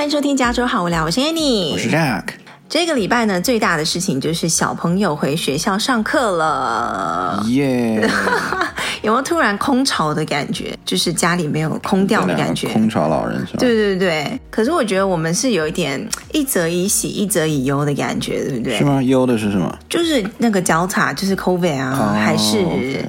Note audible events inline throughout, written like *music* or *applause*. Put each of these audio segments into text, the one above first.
欢迎收听加州好无聊，我是 Annie，我是 Jack。这个礼拜呢，最大的事情就是小朋友回学校上课了，耶！*laughs* 有没有突然空巢的感觉？就是家里没有空掉的感觉，空巢老人是吧？对对对。可是我觉得我们是有一点一则以喜，一则以忧的感觉，对不对？是吗？忧的是什么？就是那个交叉，就是 COVID 啊，oh, 还是？Okay, okay.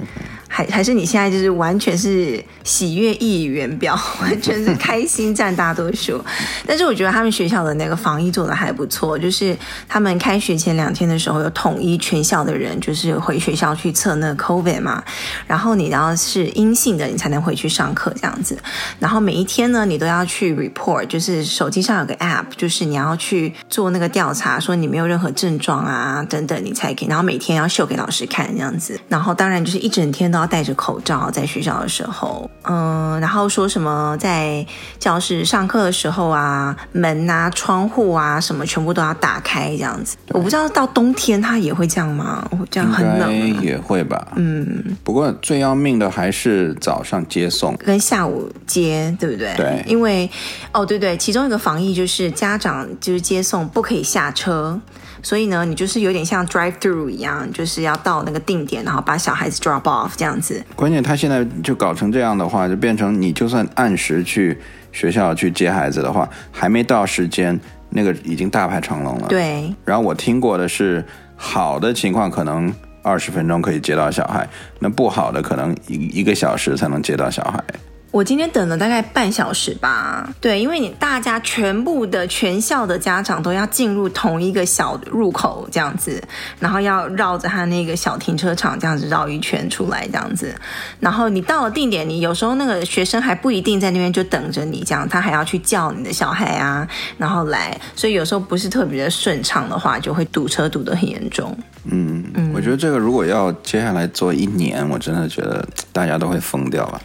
还还是你现在就是完全是喜悦溢于言表，*laughs* 完全是开心占大多数。*laughs* 但是我觉得他们学校的那个防疫做的还不错，就是他们开学前两天的时候有统一全校的人，就是回学校去测那个 COVID 嘛。然后你要是阴性的，你才能回去上课这样子。然后每一天呢，你都要去 report，就是手机上有个 app，就是你要去做那个调查，说你没有任何症状啊等等，你才可以。然后每天要秀给老师看这样子。然后当然就是一整天都要戴着口罩在学校的时候，嗯，然后说什么在教室上课的时候啊，门啊、窗户啊什么全部都要打开这样子。我不知道到冬天它也会这样吗？这样很冷啊。也会吧。嗯，不过最要命的还是早上接送跟下午接，对不对？对，因为哦，对对，其中一个防疫就是家长就是接送不可以下车。所以呢，你就是有点像 drive through 一样，就是要到那个定点，然后把小孩子 drop off 这样子。关键他现在就搞成这样的话，就变成你就算按时去学校去接孩子的话，还没到时间，那个已经大排长龙了。对。然后我听过的是，好的情况可能二十分钟可以接到小孩，那不好的可能一一个小时才能接到小孩。我今天等了大概半小时吧，对，因为你大家全部的全校的家长都要进入同一个小入口这样子，然后要绕着他那个小停车场这样子绕一圈出来这样子，然后你到了定点，你有时候那个学生还不一定在那边就等着你这样，他还要去叫你的小孩啊，然后来，所以有时候不是特别的顺畅的话，就会堵车堵得很严重。嗯，嗯，我觉得这个如果要接下来做一年，我真的觉得大家都会疯掉吧。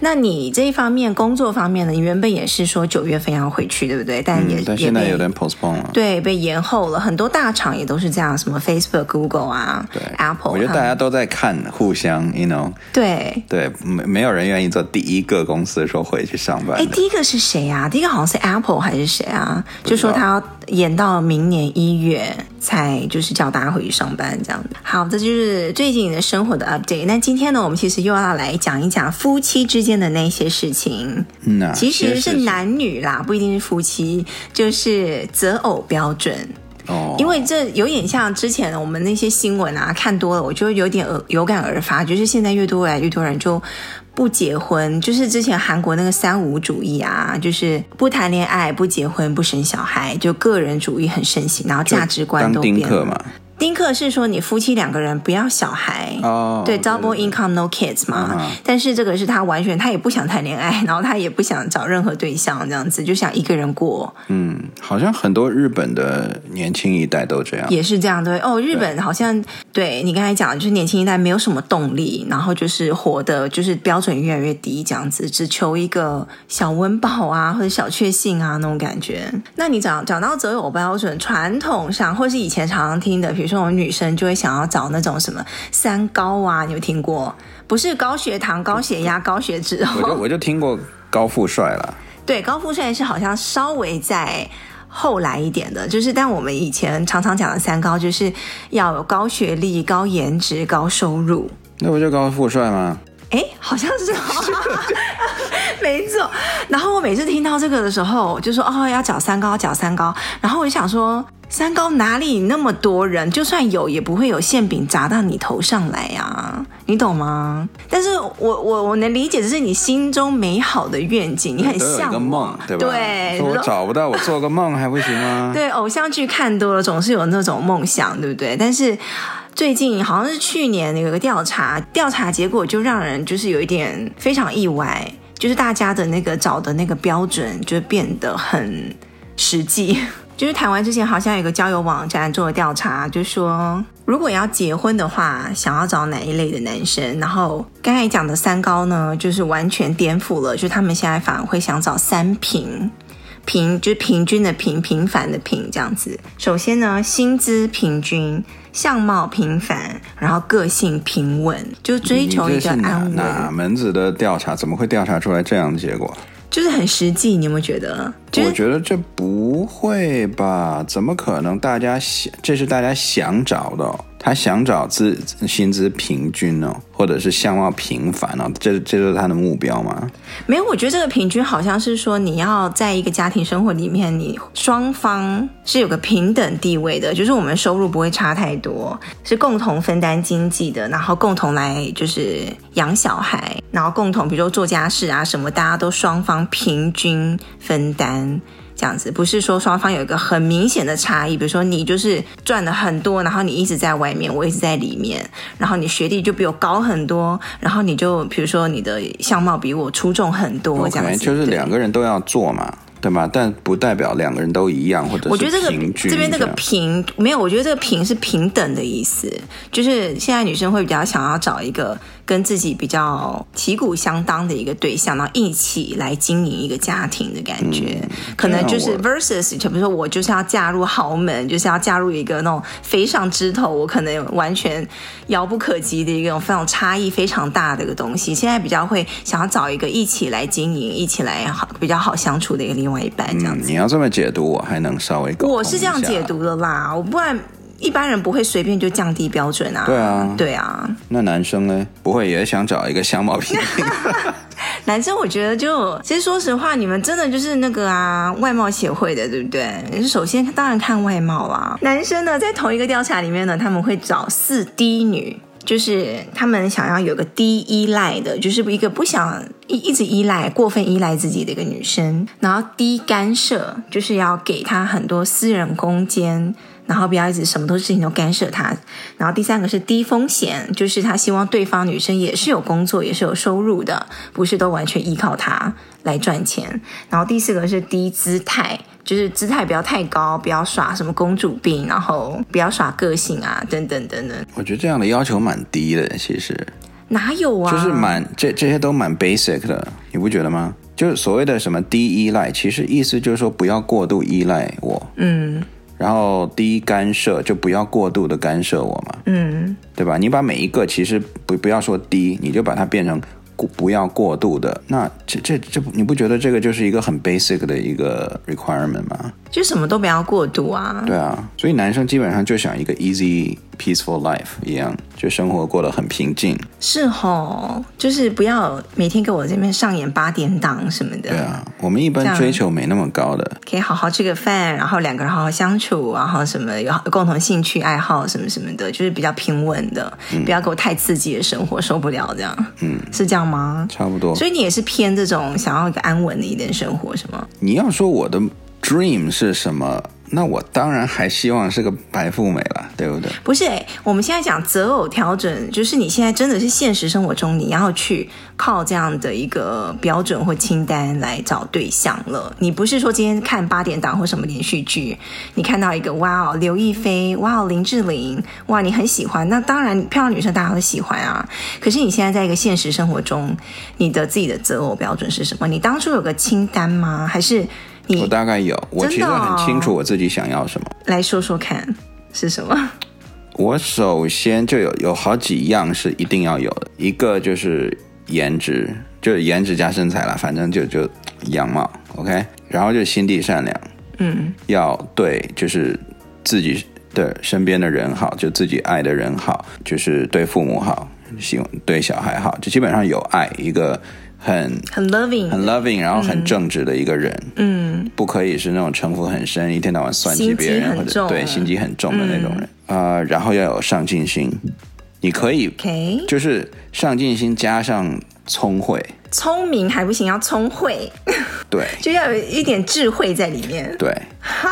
那你这一方面工作方面呢？你原本也是说九月份要回去，对不对？但也、嗯、但现在有点 postpone 了。对，被延后了。很多大厂也都是这样，什么 Facebook、Google 啊，对，Apple。我觉得大家都在看，互相，you know。对对，没没有人愿意做第一个公司说回去上班。哎，第一个是谁啊？第一个好像是 Apple 还是谁啊？就说他要延到明年一月才就是叫大家回去上班这样子。好，这就是最近的生活的 update。那今天呢，我们其实又要来讲一讲夫妻之间的那些事情。嗯，其实是男女啦，不一定是夫妻，就是择偶标准。哦，因为这有点像之前我们那些新闻啊，看多了，我就有点有感而发，就是现在越多来越多人就不结婚，就是之前韩国那个三无主义啊，就是不谈恋爱、不结婚、不生小孩，就个人主义很盛行，然后价值观都变了。丁克是说你夫妻两个人不要小孩，oh, 对，double income no kids 嘛。Uh. 但是这个是他完全他也不想谈恋爱，*laughs* 然后他也不想找任何对象，这样子就想一个人过。嗯，好像很多日本的年轻一代都这样，也是这样对哦。日本好像对，对你刚才讲就是年轻一代没有什么动力，然后就是活的就是标准越来越低，这样子只求一个小温饱啊或者小确幸啊那种感觉。那你讲讲到择偶标准，传统上或是以前常常听的，比如。说我们女生就会想要找那种什么三高啊，你有听过？不是高血糖、高血压、高血脂。我就我就听过高富帅了。对，高富帅是好像稍微在后来一点的，就是但我们以前常常讲的三高，就是要有高学历、高颜值、高收入。那不就高富帅吗？哎，好像是，*laughs* *laughs* *laughs* *laughs* 没错。然后我每次听到这个的时候，就说哦，要找三高，找三高。然后我就想说。三高哪里那么多人？就算有，也不会有馅饼砸到你头上来呀、啊，你懂吗？但是我我我能理解，这是你心中美好的愿景，你很向往，对吧？对，我找不到，我做个梦还不行吗？*laughs* 对，偶像剧看多了，总是有那种梦想，对不对？但是最近好像是去年有个调查，调查结果就让人就是有一点非常意外，就是大家的那个找的那个标准就变得很实际。*laughs* 就是台湾之前好像有个交友网站做了调查，就说如果要结婚的话，想要找哪一类的男生？然后刚才讲的三高呢，就是完全颠覆了，就他们现在反而会想找三平，平就是平均的平，平凡的平这样子。首先呢，薪资平均，相貌平凡，然后个性平稳，就追求一个安稳。哪门子的调查？怎么会调查出来这样的结果？就是很实际，你有没有觉得？我觉得这不会吧？怎么可能？大家想，这是大家想找的哦。他想找资薪资平均哦，或者是相貌平凡哦，这这就是他的目标吗？没有，我觉得这个平均好像是说，你要在一个家庭生活里面，你双方是有个平等地位的，就是我们收入不会差太多，是共同分担经济的，然后共同来就是养小孩，然后共同比如说做家事啊什么，大家都双方平均分担。这样子不是说双方有一个很明显的差异，比如说你就是赚了很多，然后你一直在外面，我一直在里面，然后你学历就比我高很多，然后你就比如说你的相貌比我出众很多，这样子就是两个人都要做嘛。对吗？但不代表两个人都一样，或者是我觉得这个这边这个平没有，我觉得这个平是平等的意思，就是现在女生会比较想要找一个跟自己比较旗鼓相当的一个对象，然后一起来经营一个家庭的感觉，嗯、可能就是 versus，就比如说我就是要嫁入豪门，就是要嫁入一个那种飞上枝头，我可能完全遥不可及的一个非常差异非常大的一个东西。现在比较会想要找一个一起来经营，一起来好比较好相处的一个另外一半这样子，嗯，你要这么解读，我还能稍微。我是这样解读的啦，我不然一般人不会随便就降低标准啊。对啊，对啊。那男生呢？不会也想找一个相貌平平？*laughs* 男生我觉得就，其实说实话，你们真的就是那个啊，外貌协会的，对不对？首先当然看外貌啦。男生呢，在同一个调查里面呢，他们会找四低女。就是他们想要有个低依赖的，就是一个不想一一直依赖、过分依赖自己的一个女生，然后低干涉，就是要给她很多私人空间，然后不要一直什么都事情都干涉他。然后第三个是低风险，就是他希望对方女生也是有工作、也是有收入的，不是都完全依靠他来赚钱。然后第四个是低姿态。就是姿态不要太高，不要耍什么公主病，然后不要耍个性啊，等等等等。我觉得这样的要求蛮低的，其实。哪有啊？就是蛮这这些都蛮 basic 的，你不觉得吗？就是所谓的什么低依赖，其实意思就是说不要过度依赖我。嗯。然后低干涉，就不要过度的干涉我嘛。嗯。对吧？你把每一个其实不不要说低，你就把它变成。不要过度的，那这这这，你不觉得这个就是一个很 basic 的一个 requirement 吗？就什么都不要过度啊。对啊，所以男生基本上就想一个 easy peaceful life 一样，就生活过得很平静。是哦，就是不要每天给我这边上演八点档什么的。对啊，我们一般追求没那么高的，可以好好吃个饭，然后两个人好好相处，然后什么有共同兴趣爱好什么什么的，就是比较平稳的，嗯、不要给我太刺激的生活，受不了这样。嗯，是这样吗？差不多。所以你也是偏这种想要一个安稳的一点生活，是吗？你要说我的 dream 是什么？那我当然还希望是个白富美了，对不对？不是，我们现在讲择偶调整，就是你现在真的是现实生活中你要去靠这样的一个标准或清单来找对象了。你不是说今天看八点档或什么连续剧，你看到一个哇哦刘亦菲，哇哦林志玲，哇你很喜欢，那当然漂亮女生大家都喜欢啊。可是你现在在一个现实生活中，你的自己的择偶标准是什么？你当初有个清单吗？还是？我大概有，我其实很清楚我自己想要什么。哦、来说说看，是什么？我首先就有有好几样是一定要有的，一个就是颜值，就是颜值加身材啦，反正就就样貌，OK。然后就心地善良，嗯，要对就是自己的身边的人好，就自己爱的人好，就是对父母好，希望对小孩好，就基本上有爱一个。很很 loving，很 loving，然后很正直的一个人，嗯，不可以是那种城府很深，一天到晚算计别人或者对心机很重的那种人。啊、嗯。呃。然后要有上进心，你可以，okay. 就是上进心加上聪慧，聪明还不行，要聪慧，对，*laughs* 就要有一点智慧在里面，对，哈，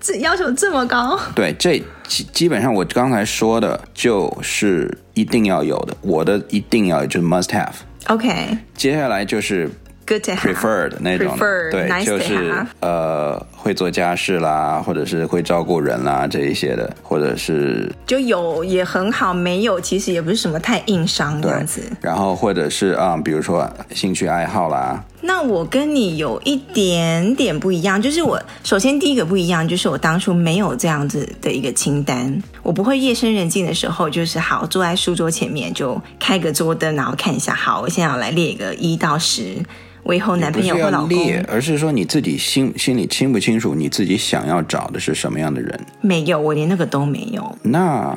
这要求这么高？对，这基基本上我刚才说的就是一定要有的，我的一定要就是 must have。OK，接下来就是 good to have preferred 那种，preferred, 对，nice、就是呃会做家事啦，或者是会照顾人啦这一些的，或者是就有也很好，没有其实也不是什么太硬伤这样子。然后或者是啊、嗯，比如说兴趣爱好啦。那我跟你有一点点不一样，就是我首先第一个不一样，就是我当初没有这样子的一个清单，我不会夜深人静的时候，就是好坐在书桌前面就开个桌灯，然后看一下，好，我现在要来列一个一到十，我以后男朋友或老公，而是说你自己心心里清不清楚，你自己想要找的是什么样的人？没有，我连那个都没有。那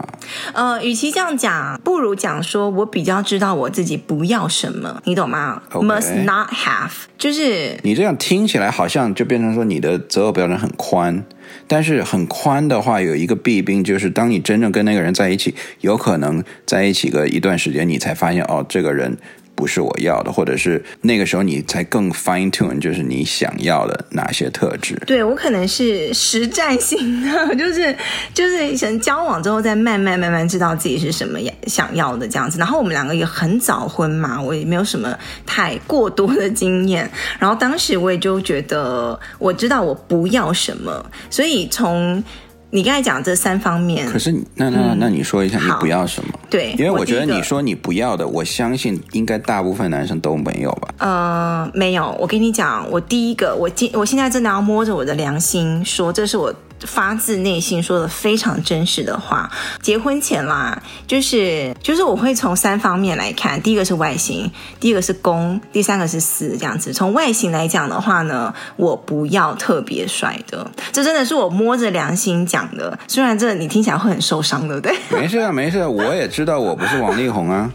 呃，与其这样讲，不如讲说我比较知道我自己不要什么，你懂吗？Okay.Must not have，就是你这样听起来好像就变成说你的择偶标准很宽，但是很宽的话有一个弊病，就是当你真正跟那个人在一起，有可能在一起个一段时间，你才发现哦，这个人。不是我要的，或者是那个时候你才更 fine tune，就是你想要的哪些特质？对，我可能是实战型的，*laughs* 就是就是想交往之后再慢慢慢慢知道自己是什么想要的这样子。然后我们两个也很早婚嘛，我也没有什么太过多的经验。然后当时我也就觉得我知道我不要什么，所以从。你刚才讲这三方面，可是那那那你说一下你不要什么？对，因为我觉得你说你不要的，我相信应该大部分男生都没有吧？呃，没有。我跟你讲，我第一个，我今我现在真的要摸着我的良心说，这是我。发自内心说的非常真实的话。结婚前啦，就是就是我会从三方面来看，第一个是外形，第二个是公，第三个是私，这样子。从外形来讲的话呢，我不要特别帅的，这真的是我摸着良心讲的。虽然这你听起来会很受伤，对不对？*laughs* 没事啊，没事，我也知道我不是王力宏啊。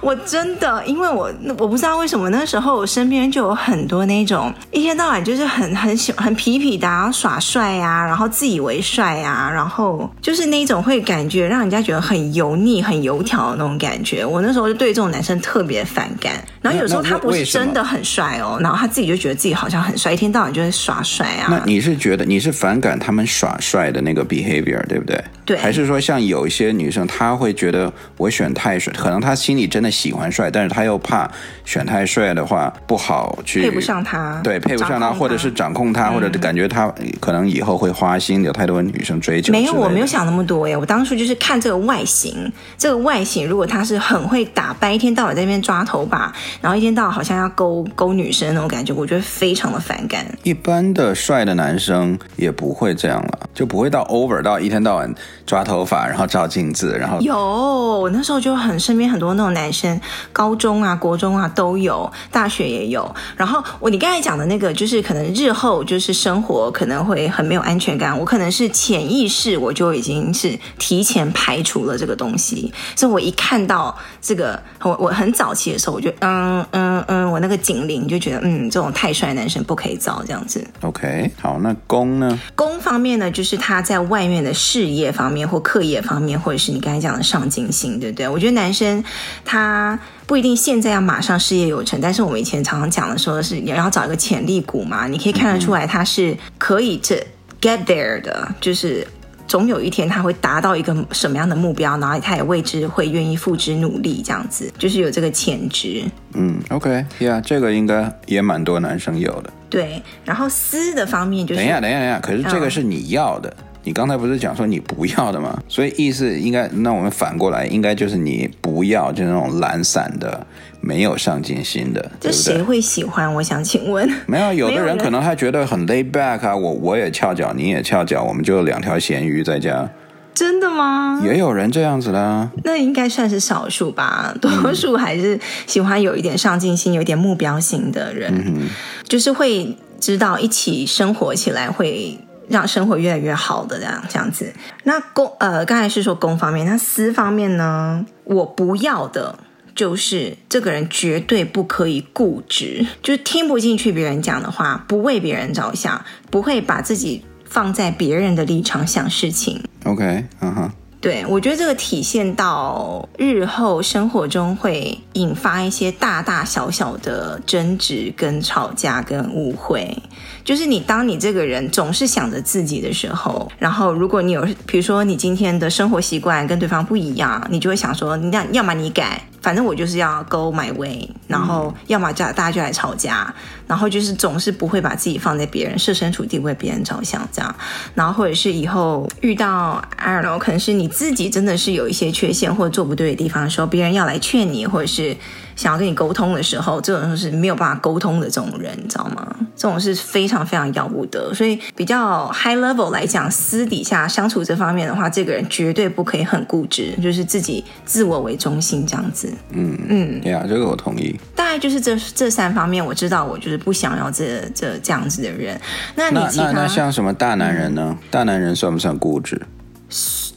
我真的，因为我我不知道为什么那时候我身边就有很多那种一天到晚就是很很喜很痞痞的，然后耍帅啊，然后。自以为帅啊，然后就是那种会感觉让人家觉得很油腻、很油条的那种感觉。我那时候就对这种男生特别反感。然后有时候他不是真的很帅哦，然后他自己就觉得自己好像很帅，一天到晚就会耍帅啊。那你是觉得你是反感他们耍帅的那个 behavior，对不对？对。还是说像有一些女生，她会觉得我选太帅，可能她心里真的喜欢帅，但是她又怕选太帅的话不好去配不上他，对，配不上他，或者是掌控他，嗯、或者感觉他可能以后会花心。有太多女生追求，没有，我没有想那么多耶。我当初就是看这个外形，这个外形如果他是很会打扮，一天到晚在那边抓头发，然后一天到晚好像要勾勾女生那种感觉，我觉得非常的反感。一般的帅的男生也不会这样了，就不会到 over 到一天到晚抓头发，然后照镜子，然后有。我那时候就很身边很多那种男生，高中啊、国中啊都有，大学也有。然后我你刚才讲的那个，就是可能日后就是生活可能会很没有安全感。我可能是潜意识，我就已经是提前排除了这个东西，所以我一看到这个，我我很早期的时候，我就嗯嗯嗯，我那个警铃就觉得，嗯，这种太帅的男生不可以找这样子。OK，好，那攻呢？攻方面呢，就是他在外面的事业方面或课业方面，或者是你刚才讲的上进心，对不对？我觉得男生他不一定现在要马上事业有成，但是我们以前常常讲的说的是，你要找一个潜力股嘛，你可以看得出来他是可以这。Get there 的，就是总有一天他会达到一个什么样的目标，然后他也为之会愿意付之努力，这样子就是有这个潜质。嗯，OK，Yeah，这个应该也蛮多男生有的。对，然后私的方面就是，等一下，等一下，等一下，可是这个是你要的。嗯你刚才不是讲说你不要的吗？所以意思应该，那我们反过来，应该就是你不要，就是那种懒散的、没有上进心的？这谁会喜欢？我想请问。没有，有的人可能他觉得很 laid back 啊，我我也翘脚，你也翘脚，我们就两条咸鱼在家。真的吗？也有人这样子的。那应该算是少数吧，多数还是喜欢有一点上进心、有一点目标性的人，嗯、就是会知道一起生活起来会。让生活越来越好的这样这样子，那公呃刚才是说公方面，那私方面呢？我不要的就是这个人绝对不可以固执，就是听不进去别人讲的话，不为别人着想，不会把自己放在别人的立场想事情。OK，嗯哼。对，我觉得这个体现到日后生活中会引发一些大大小小的争执、跟吵架、跟误会。就是你当你这个人总是想着自己的时候，然后如果你有，比如说你今天的生活习惯跟对方不一样，你就会想说，你要要么你改。反正我就是要 go my way，然后要么就大家就来吵架，然后就是总是不会把自己放在别人设身处地为别人着想这样，然后或者是以后遇到 I don't know，可能是你自己真的是有一些缺陷或者做不对的地方的时候，别人要来劝你，或者是。想要跟你沟通的时候，这种是没有办法沟通的这种人，你知道吗？这种是非常非常要不得。所以比较 high level 来讲，私底下相处这方面的话，这个人绝对不可以很固执，就是自己自我为中心这样子。嗯嗯，对呀，这个我同意。大概就是这这三方面，我知道我就是不想要这这这样子的人。那你那那，那像什么大男人呢？嗯、大男人算不算固执？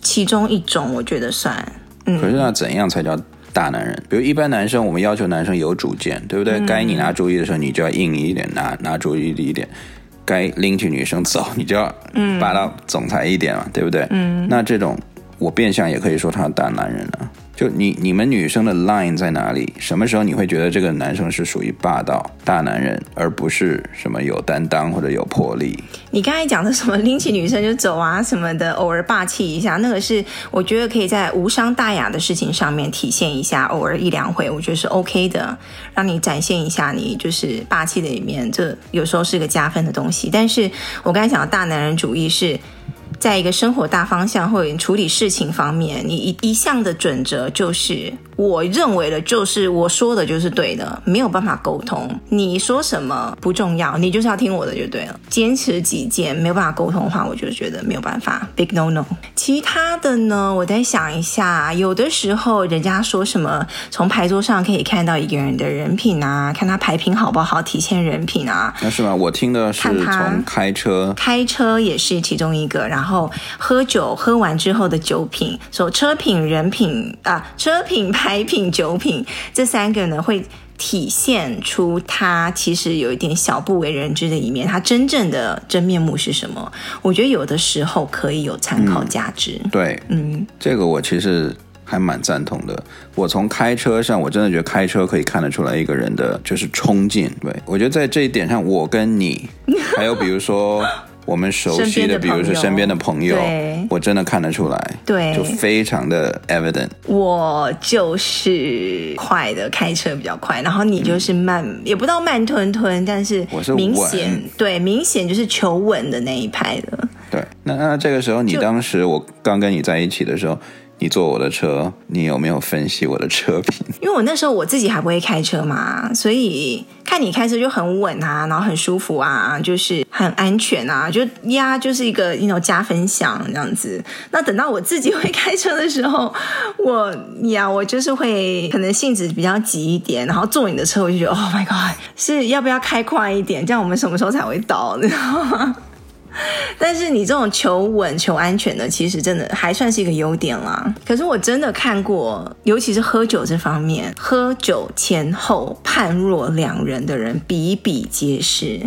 其中一种，我觉得算。嗯。可是那怎样才叫大男人？比如一般男生，我们要求男生有主见，对不对？嗯、该你拿主意的时候，你就要硬一点，拿拿主意一点。该拎起女生走，你就要霸道总裁一点嘛，嗯、对不对？嗯。那这种，我变相也可以说他大男人了。就你你们女生的 line 在哪里？什么时候你会觉得这个男生是属于霸道大男人，而不是什么有担当或者有魄力？你刚才讲的什么拎起女生就走啊什么的，偶尔霸气一下，那个是我觉得可以在无伤大雅的事情上面体现一下，偶尔一两回，我觉得是 OK 的，让你展现一下你就是霸气的一面，这有时候是个加分的东西。但是我刚才讲的大男人主义是。在一个生活大方向或者处理事情方面，你一一向的准则就是，我认为的就是我说的就是对的，没有办法沟通。你说什么不重要，你就是要听我的就对了。坚持己见，没有办法沟通的话，我就觉得没有办法，big no no。其他的呢，我再想一下，有的时候人家说什么，从牌桌上可以看到一个人的人品啊，看他牌品好不好，体现人品啊。那是吗？我听的是从开车，开车也是其中一个，然后。然后喝酒，喝完之后的酒品，说车品、人品啊，车品、牌品、酒品这三个呢，会体现出他其实有一点小不为人知的一面。他真正的真面目是什么？我觉得有的时候可以有参考价值。嗯、对，嗯，这个我其实还蛮赞同的。我从开车上，我真的觉得开车可以看得出来一个人的就是冲劲。对，我觉得在这一点上，我跟你 *laughs* 还有比如说。我们熟悉的，比如说身边的朋友，我真的看得出来，对，就非常的 evident。我就是快的，开车比较快，然后你就是慢，嗯、也不到慢吞吞，但是明显对，明显就是求稳的那一派的。对，那那这个时候，你当时我刚跟你在一起的时候。你坐我的车，你有没有分析我的车品？*laughs* 因为我那时候我自己还不会开车嘛，所以看你开车就很稳啊，然后很舒服啊，就是很安全啊，就呀，就是一个那种加分项这样子。那等到我自己会开车的时候，我呀，我就是会可能性子比较急一点，然后坐你的车，我就觉得，Oh my God，是要不要开快一点？这样我们什么时候才会到？你知道吗？*laughs* 但是你这种求稳、求安全的，其实真的还算是一个优点啦。可是我真的看过，尤其是喝酒这方面，喝酒前后判若两人的人比比皆是。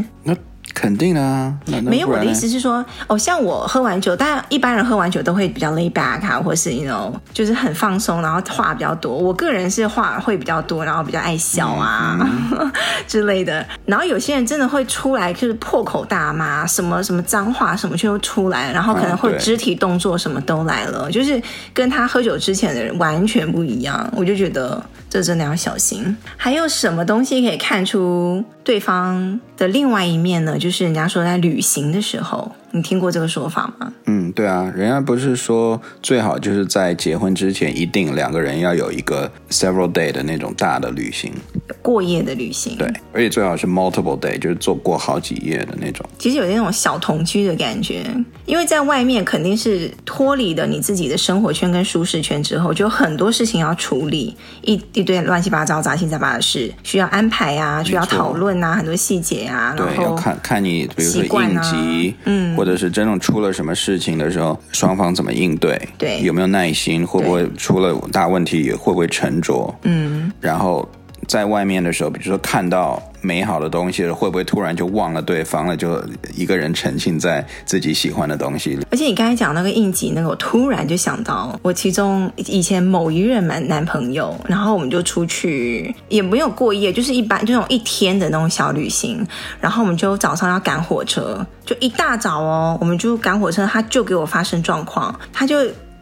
肯定的啊，没有，我的意思是说，哦，像我喝完酒，但一般人喝完酒都会比较 lay back 啊，或是 you know，就是很放松，然后话比较多。我个人是话会比较多，然后比较爱笑啊、嗯、*laughs* 之类的。然后有些人真的会出来就是破口大骂，什么什么脏话什么就出来，然后可能会肢体动作什么都来了，嗯、就是跟他喝酒之前的人完全不一样。我就觉得这真的要小心。还有什么东西可以看出对方的另外一面呢？就是人家说在旅行的时候，你听过这个说法吗？嗯，对啊，人家不是说最好就是在结婚之前一定两个人要有一个 several day 的那种大的旅行，过夜的旅行。对，而且最好是 multiple day，就是做过好几夜的那种。其实有那种小同居的感觉，因为在外面肯定是脱离了你自己的生活圈跟舒适圈之后，就很多事情要处理，一一堆乱七八糟、杂七杂八的事需要安排啊，需要讨论啊，很多细节啊。对，然后要看看你，比如说应急，嗯，或者是真正出了什么事情的时候，双方怎么应对？对，有没有耐心？会不会出了大问题？会不会沉着？嗯，然后。在外面的时候，比如说看到美好的东西，会不会突然就忘了对方了？就一个人沉浸在自己喜欢的东西里。而且你刚才讲那个应急那个，我突然就想到，我其中以前某一任男男朋友，然后我们就出去，也没有过夜，就是一般就那种一天的那种小旅行。然后我们就早上要赶火车，就一大早哦，我们就赶火车，他就给我发生状况，他就。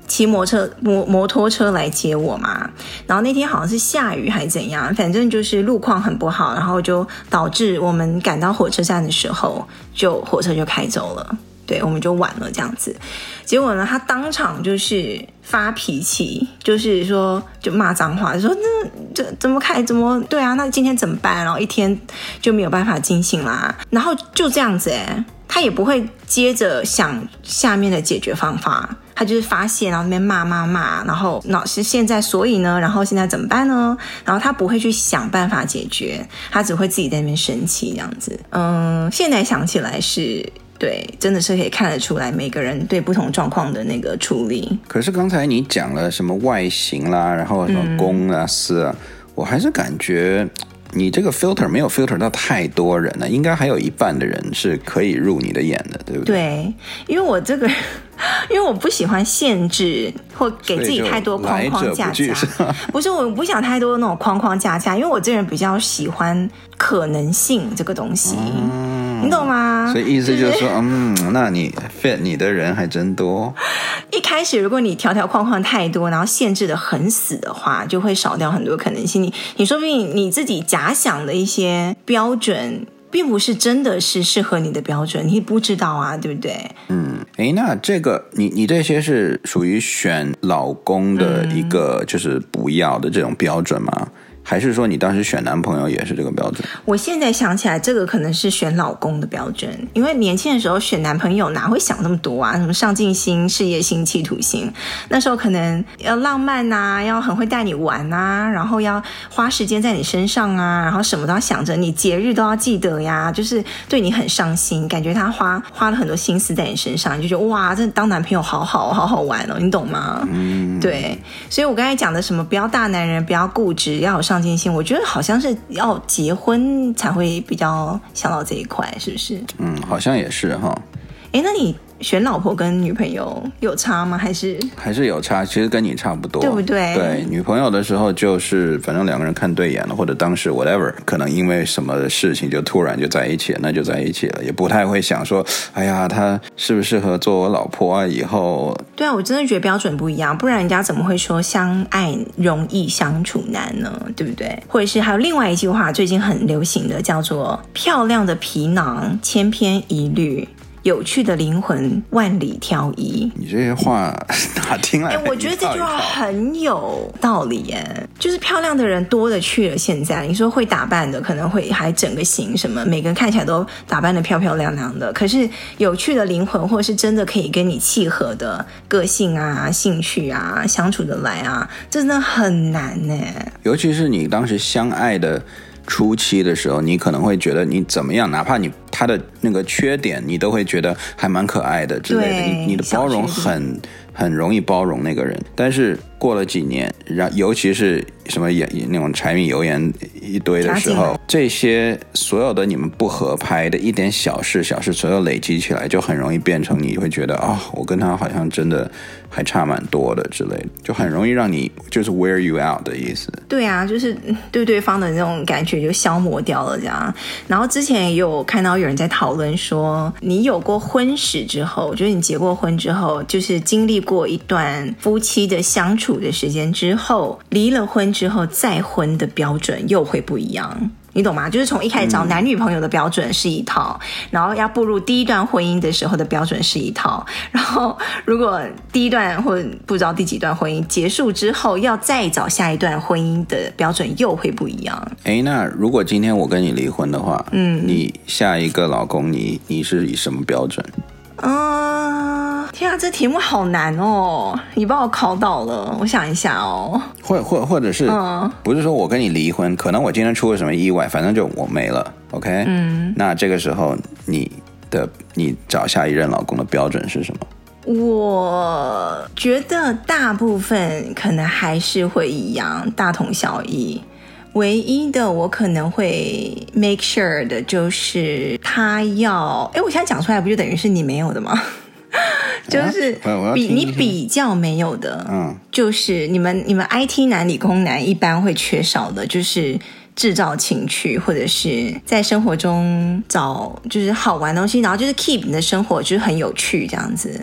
骑摩托车摩摩托车来接我嘛，然后那天好像是下雨还是怎样，反正就是路况很不好，然后就导致我们赶到火车站的时候，就火车就开走了，对，我们就晚了这样子。结果呢，他当场就是发脾气，就是说就骂脏话，说那这怎么开怎么对啊？那今天怎么办？然后一天就没有办法进行啦，然后就这样子诶，他也不会接着想下面的解决方法。他就是发泄，然后那边骂骂骂，然后老师现在所以呢，然后现在怎么办呢？然后他不会去想办法解决，他只会自己在那边生气这样子。嗯，现在想起来是对，真的是可以看得出来每个人对不同状况的那个处理。可是刚才你讲了什么外形啦，然后什么公啊、私啊，我还是感觉。你这个 filter 没有 filter 到太多人呢，应该还有一半的人是可以入你的眼的，对不对？对，因为我这个，*laughs* 因为我不喜欢限制或给自己太多框框架架，不，*laughs* 不是我不想太多那种框框架架，因为我这人比较喜欢可能性这个东西。嗯你懂吗？所以意思就是说，就是、嗯，那你 fit 你的人还真多。一开始如果你条条框框太多，然后限制的很死的话，就会少掉很多可能性。你你说不定你自己假想的一些标准，并不是真的是适合你的标准，你不知道啊，对不对？嗯，哎，那这个你你这些是属于选老公的一个就是不要的这种标准吗？嗯还是说你当时选男朋友也是这个标准？我现在想起来，这个可能是选老公的标准，因为年轻的时候选男朋友哪会想那么多啊？什么上进心、事业心、企图心，那时候可能要浪漫呐，要很会带你玩呐，然后要花时间在你身上啊，然后什么都要想着你，节日都要记得呀，就是对你很上心，感觉他花花了很多心思在你身上，你就觉得哇，这当男朋友好好好好玩哦，你懂吗？嗯，对，所以我刚才讲的什么不要大男人，不要固执，要有上。上进心，我觉得好像是要结婚才会比较想到这一块，是不是？嗯，好像也是哈。哎，那你？选老婆跟女朋友有差吗？还是还是有差？其实跟你差不多，对不对？对，女朋友的时候就是反正两个人看对眼了，或者当时 whatever，可能因为什么事情就突然就在一起了，那就在一起了，也不太会想说，哎呀，她适不适合做我老婆啊？以后对啊，我真的觉得标准不一样，不然人家怎么会说相爱容易相处难呢？对不对？或者是还有另外一句话，最近很流行的叫做“漂亮的皮囊千篇一律”。有趣的灵魂万里挑一，你这些话哪听来？哎，我觉得这句话很有道理耶。就是漂亮的人多了去了，现在你说会打扮的，可能会还整个型什么，每个人看起来都打扮得漂漂亮亮的。可是有趣的灵魂，或是真的可以跟你契合的个性啊、兴趣啊、相处得来啊，真的很难呢。尤其是你当时相爱的初期的时候，你可能会觉得你怎么样，哪怕你。他的那个缺点，你都会觉得还蛮可爱的之类的。你你的包容很很容易包容那个人，但是过了几年，然尤其是什么也那种柴米油盐一堆的时候，这些所有的你们不合拍的一点小事小事，所有累积起来，就很容易变成你会觉得啊、哦，我跟他好像真的还差蛮多的之类的，就很容易让你就是 wear you out 的意思。对啊，就是对对方的那种感觉就消磨掉了这样。然后之前也有看到有人在讨论说，你有过婚史之后，就是你结过婚之后，就是经历过一段夫妻的相处的时间之后，离了婚之后再婚的标准又会不一样。你懂吗？就是从一开始找男女朋友的标准是一套，嗯、然后要步入第一段婚姻的时候的标准是一套，然后如果第一段或不知道第几段婚姻结束之后，要再找下一段婚姻的标准又会不一样。哎，那如果今天我跟你离婚的话，嗯，你下一个老公你你是以什么标准？嗯，天啊，这题目好难哦！你把我考倒了，我想一下哦。或或或者是，嗯，不是说我跟你离婚，可能我今天出了什么意外，反正就我没了，OK？嗯，那这个时候你的你找下一任老公的标准是什么？我觉得大部分可能还是会一样，大同小异。唯一的我可能会 make sure 的就是他要，哎，我现在讲出来不就等于是你没有的吗？*laughs* 就是比你比较没有的，嗯，就是你们你们 IT 男、理工男一般会缺少的，就是制造情趣，或者是在生活中找就是好玩东西，然后就是 keep 你的生活就是很有趣这样子。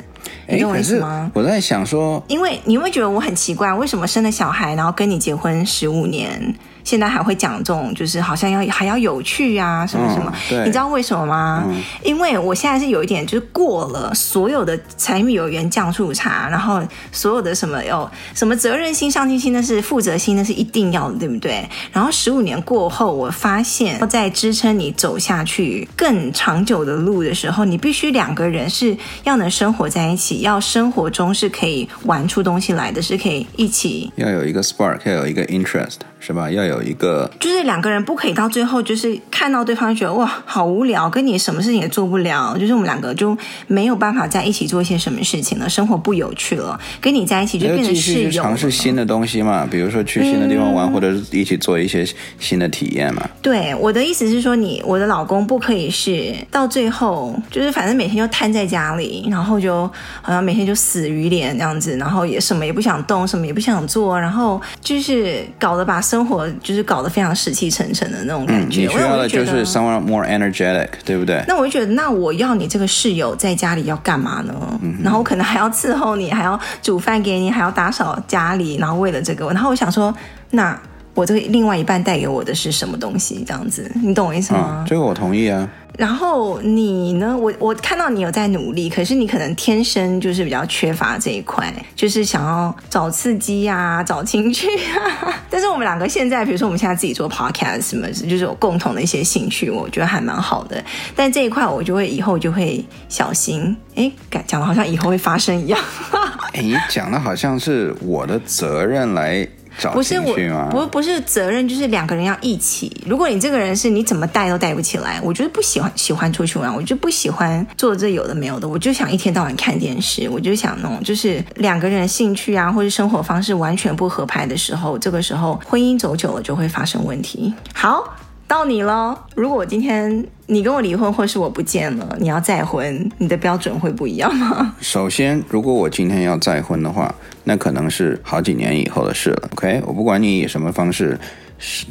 你懂我意思吗？我在想说，因为你会觉得我很奇怪，为什么生了小孩，然后跟你结婚十五年？现在还会讲这种，就是好像要还要有趣啊，什么什么。嗯、你知道为什么吗？嗯、因为我现在是有一点，就是过了所有的柴米油盐酱醋茶，然后所有的什么有什么责任心、上进心，那是负责心，那是一定要的，对不对？然后十五年过后，我发现在支撑你走下去更长久的路的时候，你必须两个人是要能生活在一起，要生活中是可以玩出东西来的，是可以一起要有一个 spark，要有一个 interest。是吧？要有一个，就是两个人不可以到最后，就是看到对方觉得哇，好无聊，跟你什么事情也做不了，就是我们两个就没有办法在一起做一些什么事情了，生活不有趣了。跟你在一起就变成室友，尝试新的东西嘛，比如说去新的地方玩，嗯、或者是一起做一些新的体验嘛。对，我的意思是说你，你我的老公不可以是到最后，就是反正每天就瘫在家里，然后就好像每天就死鱼脸这样子，然后也什么也不想动，什么也不想做，然后就是搞得把。生活就是搞得非常死气沉沉的那种感觉。嗯、你需要的就是 someone more energetic，对不对？那我就觉得，那我要你这个室友在家里要干嘛呢？嗯、然后我可能还要伺候你，还要煮饭给你，还要打扫家里。然后为了这个，然后我想说，那我这个另外一半带给我的是什么东西？这样子，你懂我意思吗？嗯、这个我同意啊。然后你呢？我我看到你有在努力，可是你可能天生就是比较缺乏这一块，就是想要找刺激啊，找情趣啊。*laughs* 但是我们两个现在，比如说我们现在自己做 podcast 什么，就是有共同的一些兴趣，我觉得还蛮好的。但这一块我就会以后就会小心。哎，讲的好像以后会发生一样。*laughs* 哎，你讲的好像是我的责任来。不是我，不不是责任，就是两个人要一起。如果你这个人是你怎么带都带不起来，我就是不喜欢喜欢出去玩，我就不喜欢做这有的没有的，我就想一天到晚看电视，我就想弄，就是两个人兴趣啊或者生活方式完全不合拍的时候，这个时候婚姻走久了就会发生问题。好。到你了。如果我今天你跟我离婚，或是我不见了，你要再婚，你的标准会不一样吗？*laughs* 首先，如果我今天要再婚的话，那可能是好几年以后的事了。OK，我不管你以什么方式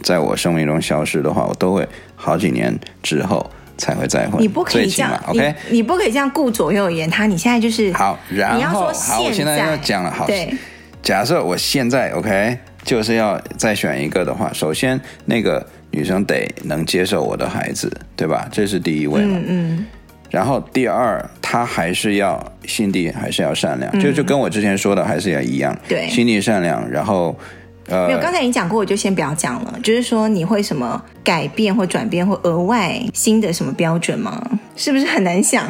在我生命中消失的话，我都会好几年之后才会再婚。你不可以这样，OK？你，你不可以这样顾左右而言他。你现在就是好，然后你要说好，我现在要讲了。好，对，假设我现在 OK，就是要再选一个的话，首先那个。女生得能接受我的孩子，对吧？这是第一位嘛。嗯嗯。然后第二，她还是要心地还是要善良，嗯、就就跟我之前说的还是要一样。对。心地善良，然后呃，没有，刚才你讲过，我就先不要讲了。就是说，你会什么改变或转变或额外新的什么标准吗？是不是很难想？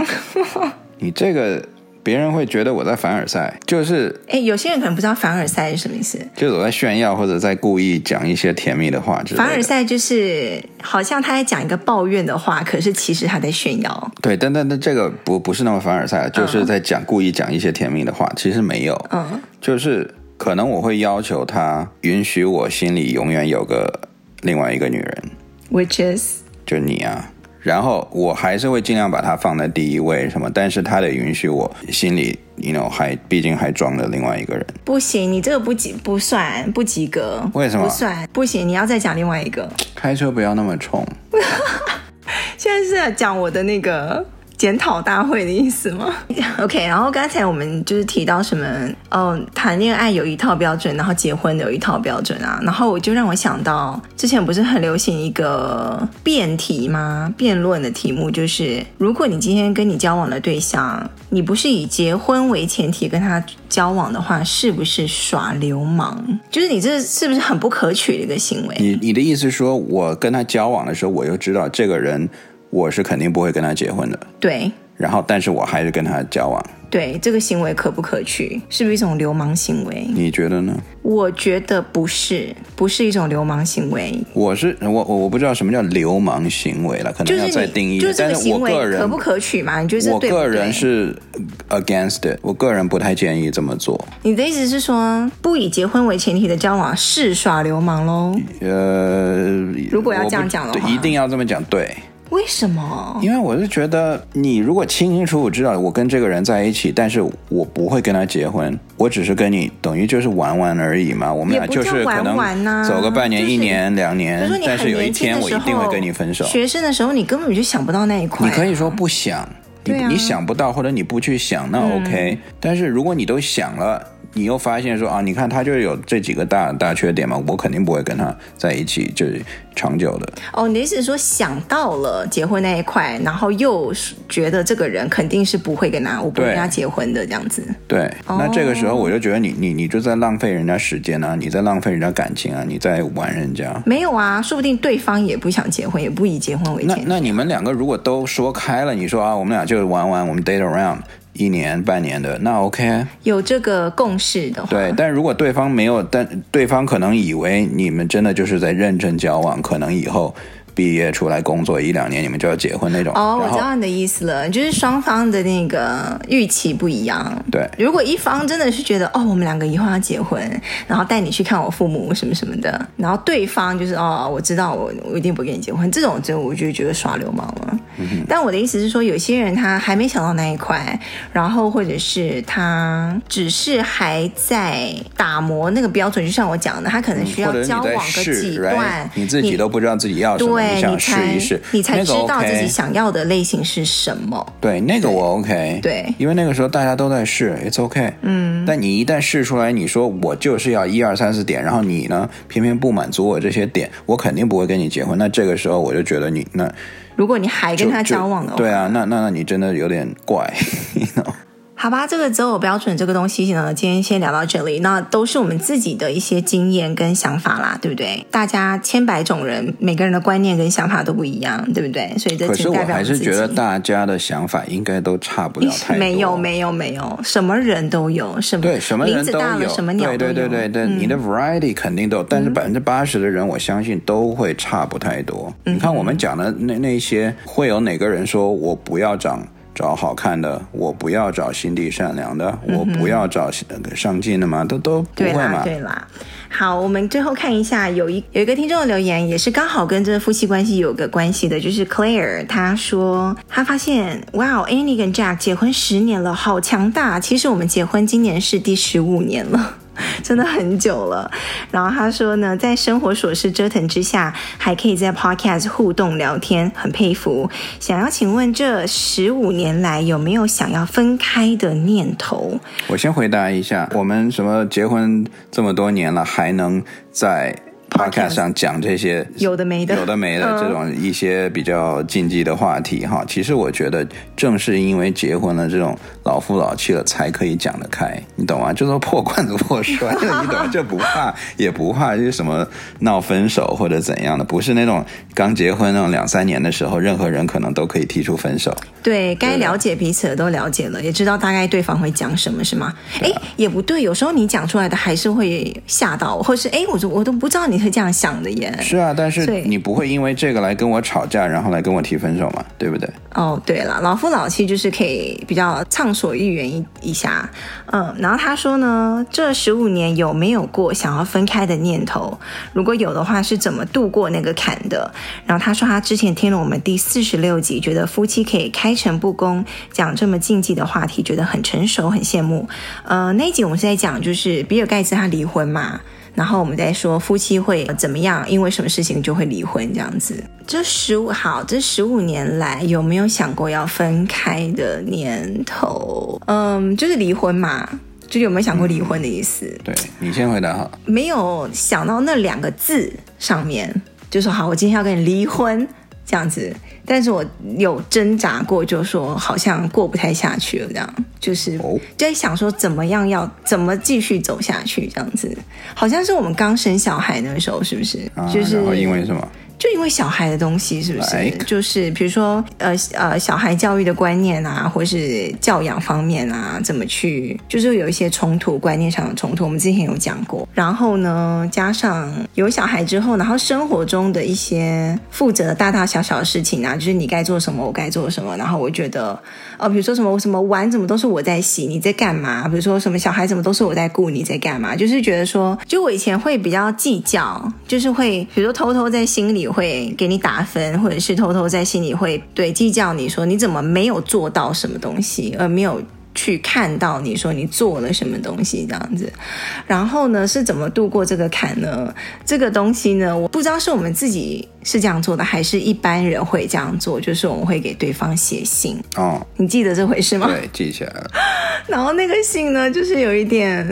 *laughs* 你这个。别人会觉得我在凡尔赛，就是哎，有些人可能不知道凡尔赛是什么意思，就是我在炫耀或者在故意讲一些甜蜜的话。凡尔赛就是好像他在讲一个抱怨的话，可是其实他在炫耀。对，但但但这个不不是那么凡尔赛，就是在讲故意讲一些甜蜜的话，嗯、其实没有。嗯，就是可能我会要求他允许我心里永远有个另外一个女人，which is 就你啊。然后我还是会尽量把它放在第一位，什么？但是他得允许我心里，you know，还毕竟还装着另外一个人。不行，你这个不及不算不及格。为什么？不算，不行，你要再讲另外一个。开车不要那么冲。*laughs* 现在是在讲我的那个。检讨大会的意思吗？*laughs* OK，然后刚才我们就是提到什么，哦，谈恋爱有一套标准，然后结婚有一套标准啊，然后我就让我想到之前不是很流行一个辩题吗？辩论的题目就是，如果你今天跟你交往的对象，你不是以结婚为前提跟他交往的话，是不是耍流氓？就是你这是不是很不可取的一个行为？你你的意思是说，我跟他交往的时候，我就知道这个人。我是肯定不会跟他结婚的。对。然后，但是我还是跟他交往。对，这个行为可不可取？是不是一种流氓行为？你觉得呢？我觉得不是，不是一种流氓行为。我是我我我不知道什么叫流氓行为了，可能要再定义。就是这个行为可不可取嘛？你觉得？我个人是 against it，我个人不太建议这么做。你的意思是说，不以结婚为前提的交往是耍流氓喽？呃，如果要这样讲的话，一定要这么讲，对。为什么？因为我是觉得，你如果清清楚楚知道我跟这个人在一起，但是我不会跟他结婚，我只是跟你等于就是玩玩而已嘛。我们俩就是可能走个半年、一年、两年，但是有一天我一定会跟你分手。学生的时候，你根本就想不到那一块。你可以说不想，你你想不到，或者你不去想，那 OK。但是如果你都想了。你又发现说啊，你看他就是有这几个大大缺点嘛，我肯定不会跟他在一起，就是长久的。哦，你的意思是说想到了结婚那一块，然后又觉得这个人肯定是不会跟他，我不会跟他结婚的这样子。对，哦、那这个时候我就觉得你你你就在浪费人家时间啊，你在浪费人家感情啊，你在玩人家。没有啊，说不定对方也不想结婚，也不以结婚为前提。那那你们两个如果都说开了，你说啊，我们俩就玩玩，我们 date around。一年半年的那 OK，有这个共识的话，对。但如果对方没有，但对方可能以为你们真的就是在认真交往，可能以后。毕业出来工作一两年，你们就要结婚那种。哦，我知道你的意思了，就是双方的那个预期不一样。对，如果一方真的是觉得哦，我们两个以后要结婚，然后带你去看我父母什么什么的，然后对方就是哦，我知道我我一定不跟你结婚，这种就我就觉得耍流氓了。嗯。但我的意思是说，有些人他还没想到那一块，然后或者是他只是还在打磨那个标准，就像我讲的，他可能需要交往个几段，嗯、你，你自己都不知道自己要什么。对。你想试一试，你才知道自己想要的类型是什么。对，那个我 OK。对，因为那个时候大家都在试，It's OK。嗯，但你一旦试出来，你说我就是要一二三四点，然后你呢，偏偏不满足我这些点，我肯定不会跟你结婚。那这个时候我就觉得你那，如果你还跟他交往的话，对啊，那那那你真的有点怪。*laughs* You know? 好吧，这个择偶标准这个东西呢，今天先聊到这里。那都是我们自己的一些经验跟想法啦，对不对？大家千百种人，每个人的观念跟想法都不一样，对不对？所以这可是我还是觉得大家的想法应该都差不了 *laughs* 太多。没有，没有，没有，什么人都有，什么对，什么人都有，大了什么鸟都有。对对对对对，嗯、你的 variety 肯定都有，但是百分之八十的人，我相信都会差不太多。嗯、你看我们讲的那那些，会有哪个人说我不要长？找好看的，我不要找心地善良的，嗯、我不要找那个上进的嘛，都都不会嘛。对啦，好，我们最后看一下，有一有一个听众的留言，也是刚好跟这夫妻关系有个关系的，就是 Claire，他说他发现，哇，Annie 跟 Jack 结婚十年了，好强大。其实我们结婚今年是第十五年了。*laughs* 真的很久了，然后他说呢，在生活琐事折腾之下，还可以在 Podcast 互动聊天，很佩服。想要请问，这十五年来有没有想要分开的念头？我先回答一下，我们什么结婚这么多年了，还能在 Podcast 上讲这些有的没的、有的没的这种一些比较禁忌的话题哈。其实我觉得，正是因为结婚了这种。老夫老妻了才可以讲得开，你懂吗？就说破罐子破摔了，你懂吗？就不怕，也不怕就是什么闹分手或者怎样的，不是那种刚结婚那种两三年的时候，任何人可能都可以提出分手。对，该了解彼此的都了解了，也知道大概对方会讲什么，是吗？哎，也不对，有时候你讲出来的还是会吓到我，或是哎，我说我都不知道你会这样想的耶。是啊，但是你不会因为这个来跟我吵架，然后来跟我提分手嘛？对不对？哦，对了，老夫老妻就是可以比较畅所欲言一一下，嗯，然后他说呢，这十五年有没有过想要分开的念头？如果有的话，是怎么度过那个坎的？然后他说他之前听了我们第四十六集，觉得夫妻可以开诚布公讲这么禁忌的话题，觉得很成熟，很羡慕。呃，那一集我们是在讲就是比尔盖茨他离婚嘛。然后我们再说夫妻会怎么样，因为什么事情就会离婚这样子。这十五好，这十五年来有没有想过要分开的年头？嗯，就是离婚嘛，就有没有想过离婚的意思？嗯、对，你先回答哈。没有想到那两个字上面，就说好，我今天要跟你离婚。这样子，但是我有挣扎过，就说好像过不太下去了，这样就是在想说怎么样要怎么继续走下去，这样子，好像是我们刚生小孩那个时候，是不是？啊、就是因为什么？就因为小孩的东西，是不是？Like? 就是比如说，呃呃，小孩教育的观念啊，或是教养方面啊，怎么去，就是有一些冲突，观念上的冲突。我们之前有讲过。然后呢，加上有小孩之后，然后生活中的一些负责的大大小小的事情啊，就是你该做什么，我该做什么。然后我觉得，呃，比如说什么什么碗怎么都是我在洗，你在干嘛？比如说什么小孩怎么都是我在顾，你在干嘛？就是觉得说，就我以前会比较计较，就是会，比如说偷偷在心里。会给你打分，或者是偷偷在心里会对计较你说你怎么没有做到什么东西，而没有去看到你说你做了什么东西这样子。然后呢，是怎么度过这个坎呢？这个东西呢，我不知道是我们自己是这样做的，还是一般人会这样做？就是我们会给对方写信。哦，你记得这回事吗？对，记起来了。*laughs* 然后那个信呢，就是有一点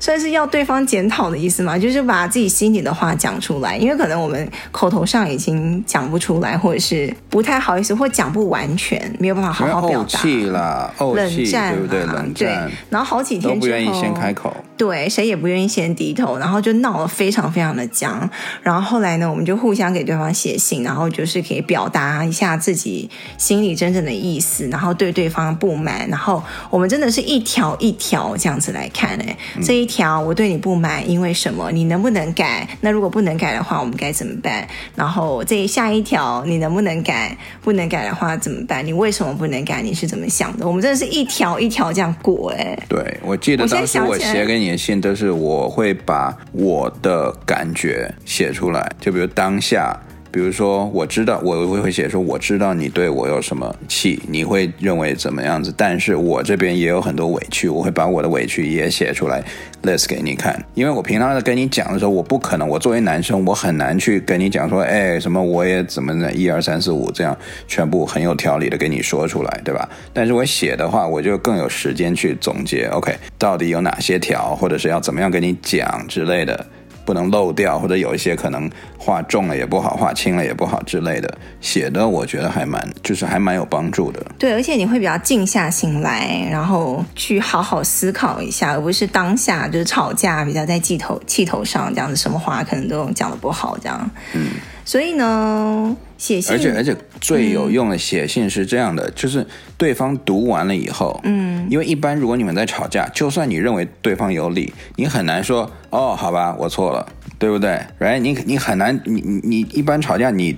算是要对方检讨的意思嘛，就是把自己心里的话讲出来，因为可能我们口头上已经讲不出来，或者是不太好意思，或讲不完全，没有办法好好表达。怄气啦，冷战，对不对？冷战。对。然后好几天之后都不愿意先开口。对，谁也不愿意先低头，然后就闹得非常非常的僵。然后后来呢，我们就互相给对方写信，然后就是可以表达一下自己心里真正的意思，然后对对方不满。然后我们真的是一条一条这样子来看，哎，这一条我对你不满，因为什么？你能不能改？那如果不能改的话，我们该怎么办？然后这下一条你能不能改？不能改的话怎么办？你为什么不能改？你是怎么想的？我们真的是一条一条这样过，哎。对，我记得当时我写给你。信都是我会把我的感觉写出来，就比如当下。比如说，我知道我我会写说，我知道你对我有什么气，你会认为怎么样子？但是我这边也有很多委屈，我会把我的委屈也写出来，list 给你看。因为我平常在跟你讲的时候，我不可能，我作为男生，我很难去跟你讲说，哎，什么我也怎么的，一二三四五这样全部很有条理的跟你说出来，对吧？但是我写的话，我就更有时间去总结，OK，到底有哪些条，或者是要怎么样跟你讲之类的。不能漏掉，或者有一些可能画重了也不好，画轻了也不好之类的，写的我觉得还蛮，就是还蛮有帮助的。对，而且你会比较静下心来，然后去好好思考一下，而不是当下就是吵架，比较在气头气头上这样子，什么话可能都讲得不好这样。嗯。所以呢，写信，而且而且最有用的写信是这样的，嗯、就是对方读完了以后，嗯，因为一般如果你们在吵架，就算你认为对方有理，你很难说哦，好吧，我错了，对不对？Right？你你很难，你你你一般吵架，你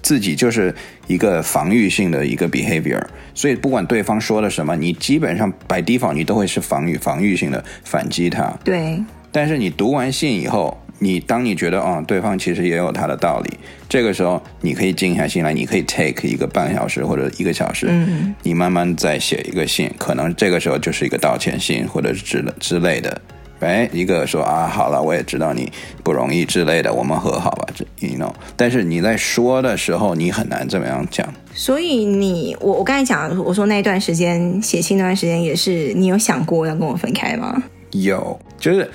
自己就是一个防御性的一个 behavior，所以不管对方说了什么，你基本上 by default 你都会是防御防御性的反击他。对。但是你读完信以后。你当你觉得哦，对方其实也有他的道理，这个时候你可以静下心来，你可以 take 一个半小时或者一个小时，嗯，你慢慢再写一个信，可能这个时候就是一个道歉信或者是之之类的，哎，一个说啊，好了，我也知道你不容易之类的，我们和好吧，这 you know，但是你在说的时候，你很难这么样讲。所以你我我刚才讲，我说那段时间写信那段时间也是你有想过要跟我分开吗？有，就是。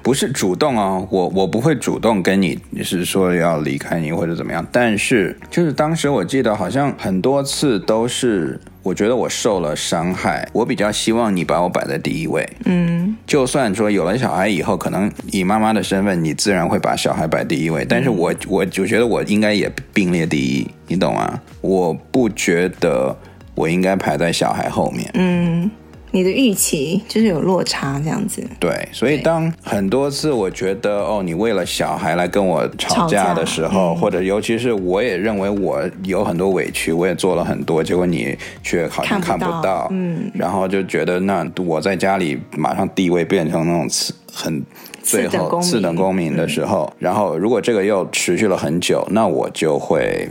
不是主动哦，我我不会主动跟你，你是说要离开你或者怎么样。但是就是当时我记得好像很多次都是，我觉得我受了伤害，我比较希望你把我摆在第一位。嗯，就算说有了小孩以后，可能以妈妈的身份，你自然会把小孩摆第一位。但是我我就觉得我应该也并列第一，你懂吗？我不觉得我应该排在小孩后面。嗯。你的预期就是有落差这样子，对，所以当很多次我觉得哦，你为了小孩来跟我吵架的时候，嗯、或者尤其是我也认为我有很多委屈，我也做了很多，结果你却好像看不到，不到嗯，然后就觉得那我在家里马上地位变成那种次很最后次等公民。的时候，嗯、然后如果这个又持续了很久，那我就会。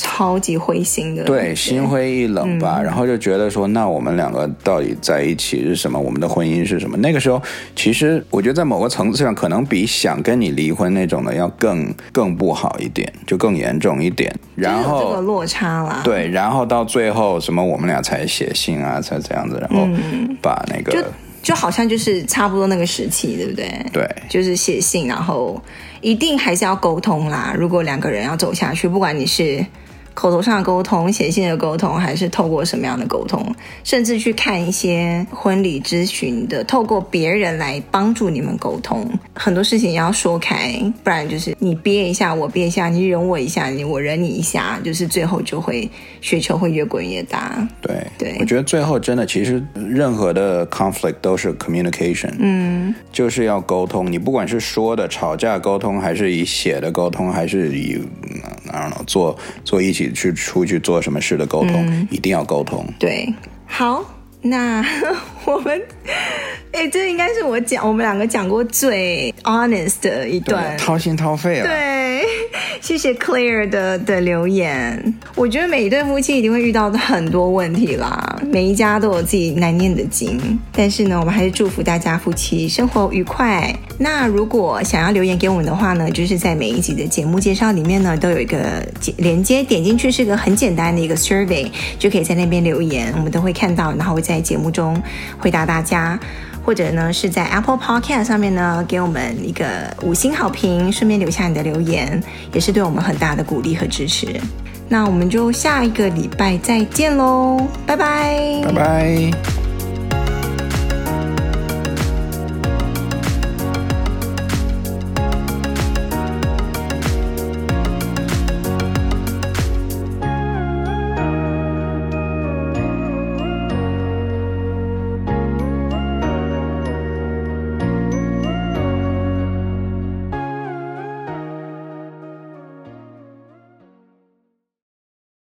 超级灰心的，对，心灰意冷吧，嗯、然后就觉得说，那我们两个到底在一起是什么？我们的婚姻是什么？那个时候，其实我觉得在某个层次上，可能比想跟你离婚那种的要更更不好一点，就更严重一点。然后这个落差啦，对，然后到最后什么，我们俩才写信啊，才这样子，然后把那个，就就好像就是差不多那个时期，对不对？对，就是写信，然后一定还是要沟通啦。如果两个人要走下去，不管你是。口头上的沟通、写信的沟通，还是透过什么样的沟通？甚至去看一些婚礼咨询的，透过别人来帮助你们沟通。很多事情要说开，不然就是你憋一下，我憋一下，你忍我一下，你我忍你一下，就是最后就会雪球会越滚越大。对对，我觉得最后真的，其实任何的 conflict 都是 communication，嗯，就是要沟通。你不管是说的吵架沟通，还是以写的沟通，还是以 I don't know 做做一起。去出去做什么事的沟通，嗯、一定要沟通。对，好，那我们，*laughs* 哎，这应该是我讲我们两个讲过最 honest 的一段，掏心掏肺啊。对，*laughs* 谢谢 Claire 的的留言。我觉得每一对夫妻一定会遇到很多问题啦，每一家都有自己难念的经。但是呢，我们还是祝福大家夫妻生活愉快。那如果想要留言给我们的话呢，就是在每一集的节目介绍里面呢，都有一个连接，点进去是个很简单的一个 survey，就可以在那边留言，我们都会看到，然后会在节目中回答大家。或者呢，是在 Apple Podcast 上面呢，给我们一个五星好评，顺便留下你的留言，也是对我们很大的鼓励和支持。那我们就下一个礼拜再见喽，拜拜，拜拜。